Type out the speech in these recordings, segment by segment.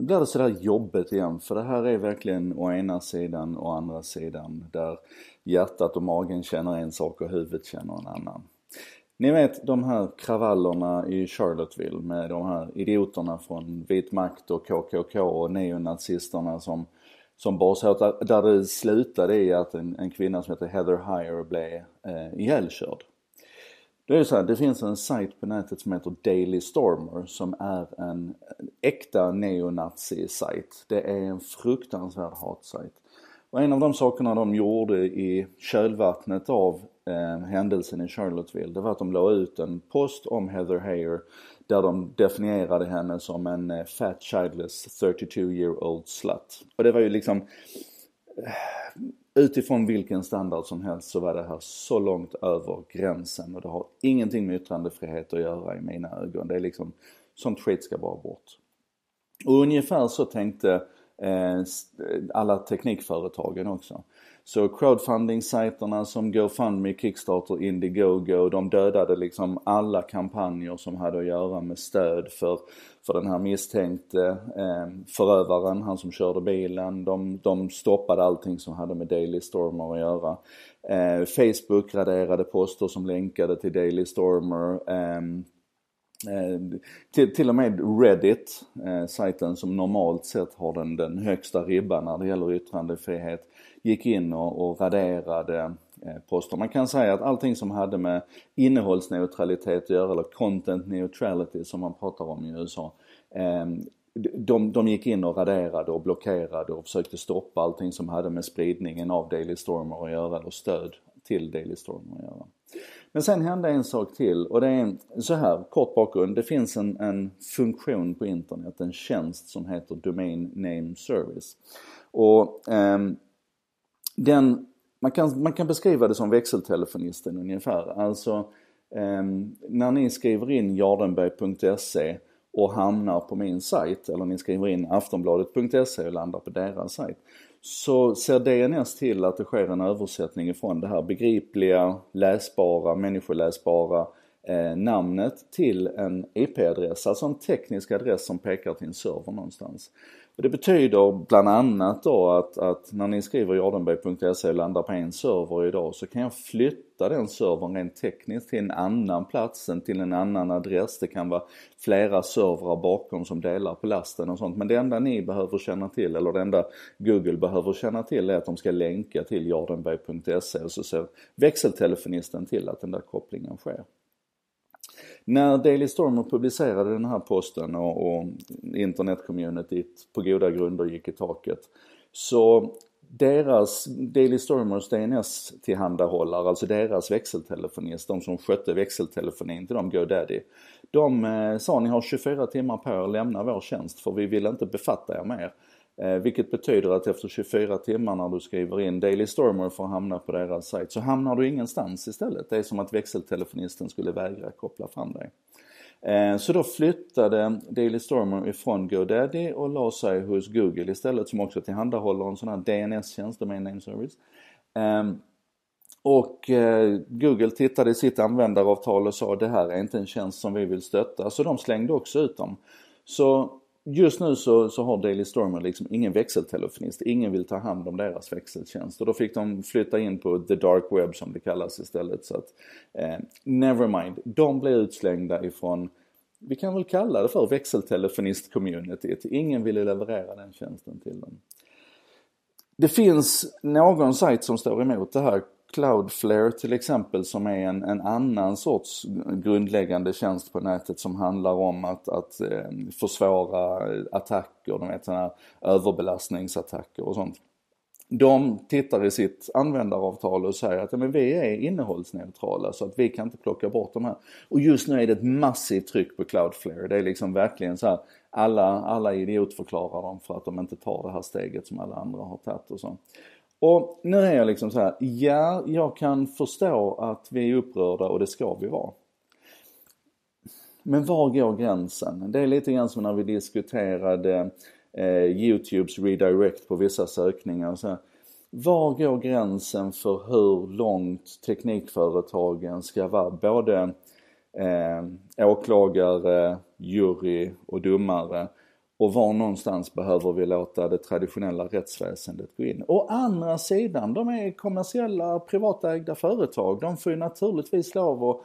Nu blir det sådär jobbigt igen för det här är verkligen å ena sidan och andra sidan där hjärtat och magen känner en sak och huvudet känner en annan. Ni vet de här kravallerna i Charlottesville med de här idioterna från vit makt och KKK och neonazisterna som, som bar åt, där det slutade i att en, en kvinna som heter Heather Heyer blev eh, ihjälkörd. Det är så här, det finns en sajt på nätet som heter Daily Stormer som är en äkta neonazi-sajt. Det är en fruktansvärd hatsajt. Och en av de sakerna de gjorde i kölvattnet av eh, händelsen i Charlottesville, det var att de la ut en post om Heather Heyer där de definierade henne som en eh, fat childless 32 year old slut. Och det var ju liksom eh, utifrån vilken standard som helst så var det här så långt över gränsen och det har ingenting med yttrandefrihet att göra i mina ögon. Det är liksom, sånt skit ska bara bort. Och ungefär så tänkte eh, alla teknikföretagen också. Så crowdfunding-sajterna som GoFundMe, Kickstarter, Indiegogo, de dödade liksom alla kampanjer som hade att göra med stöd för, för den här misstänkte eh, förövaren, han som körde bilen. De, de stoppade allting som hade med Daily Stormer att göra. Eh, Facebook raderade poster som länkade till Daily Stormer. Eh, Eh, till, till och med Reddit, eh, sajten som normalt sett har den, den högsta ribban när det gäller yttrandefrihet, gick in och, och raderade eh, poster. Man kan säga att allting som hade med innehållsneutralitet att göra, eller content neutrality som man pratar om i USA, eh, de, de gick in och raderade och blockerade och försökte stoppa allting som hade med spridningen av Daily Stormer att göra, eller stöd till Daily Stormer att göra. Men sen hände en sak till och det är en, så här, kort bakgrund. Det finns en, en funktion på internet, en tjänst som heter Domain Name Service. Och eh, den, man kan, man kan beskriva det som växeltelefonisten ungefär. Alltså eh, när ni skriver in jardenberg.se och hamnar på min sajt eller ni skriver in aftonbladet.se och landar på deras sajt så ser DNS till att det sker en översättning ifrån det här begripliga, läsbara, människoläsbara eh, namnet till en e IP-adress, alltså en teknisk adress som pekar till en server någonstans. Och det betyder bland annat då att, att när ni skriver jardenberg.se och landar på en server idag så kan jag flytta den servern rent tekniskt till en annan plats, än till en annan adress. Det kan vara flera servrar bakom som delar på lasten och sånt. Men det enda ni behöver känna till, eller det enda Google behöver känna till är att de ska länka till jardenberg.se och så ser växeltelefonisten till att den där kopplingen sker. När Daily Stormer publicerade den här posten och, och internetcommunityt på goda grunder gick i taket så deras, Daily Stormers DNS tillhandahållare, alltså deras växeltelefonist, de som skötte växeltelefonin till dem, GoDaddy. De eh, sa ni har 24 timmar på er att lämna vår tjänst för vi vill inte befatta er mer. Eh, vilket betyder att efter 24 timmar när du skriver in Daily Stormer för att hamna på deras sajt så hamnar du ingenstans istället. Det är som att växeltelefonisten skulle vägra koppla fram dig. Eh, så då flyttade Daily Stormer ifrån GoDaddy och la sig hos Google istället som också tillhandahåller en sån här DNS-tjänst, Domain Name Service. Ehm, och eh, Google tittade i sitt användaravtal och sa det här är inte en tjänst som vi vill stötta så de slängde också ut dem. Så Just nu så, så har Daily Stormer liksom ingen växeltelefonist. Ingen vill ta hand om deras växeltjänst. Och då fick de flytta in på the dark web som det kallas istället. Så att, eh, nevermind. De blev utslängda ifrån, vi kan väl kalla det för växeltelefonist-communityt. Ingen ville leverera den tjänsten till dem. Det finns någon sajt som står emot det här Cloudflare till exempel som är en, en annan sorts grundläggande tjänst på nätet som handlar om att, att eh, försvåra attacker, de vet sådana överbelastningsattacker och sånt. De tittar i sitt användaravtal och säger att ja, men vi är innehållsneutrala så att vi kan inte plocka bort de här. Och just nu är det ett massivt tryck på Cloudflare. Det är liksom verkligen så här, alla, alla idiotförklarar dem för att de inte tar det här steget som alla andra har tagit och så. Och nu är jag liksom så här, ja, jag kan förstå att vi är upprörda och det ska vi vara. Men var går gränsen? Det är lite grann som när vi diskuterade eh, Youtubes redirect på vissa sökningar. Så här, var går gränsen för hur långt teknikföretagen ska vara både eh, åklagare, jury och domare och var någonstans behöver vi låta det traditionella rättsväsendet gå in. Å andra sidan, de är kommersiella privatägda företag. De får ju naturligtvis lov att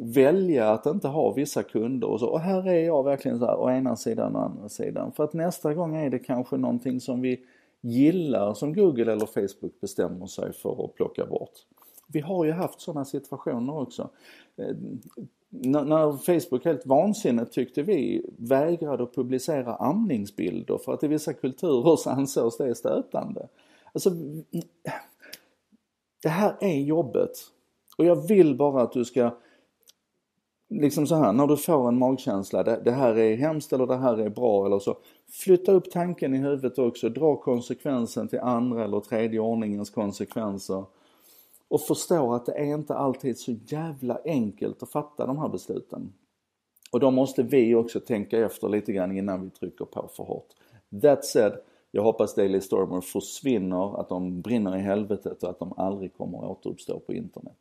välja att inte ha vissa kunder och så. Och här är jag verkligen så här, å ena sidan och andra sidan. För att nästa gång är det kanske någonting som vi gillar som Google eller Facebook bestämmer sig för att plocka bort. Vi har ju haft sådana situationer också. Eh, när Facebook helt vansinnigt tyckte vi vägrade att publicera amningsbilder för att i vissa kulturer så ansågs det stötande. Alltså, det här är jobbet. Och jag vill bara att du ska liksom så här, när du får en magkänsla, det, det, här är hemskt eller det här är bra eller så. Flytta upp tanken i huvudet också, dra konsekvensen till andra eller tredje ordningens konsekvenser. Och förstår att det är inte alltid så jävla enkelt att fatta de här besluten. Och då måste vi också tänka efter lite grann innan vi trycker på för hårt. That said, jag hoppas Daily Stormer försvinner, att de brinner i helvetet och att de aldrig kommer att återuppstå på internet.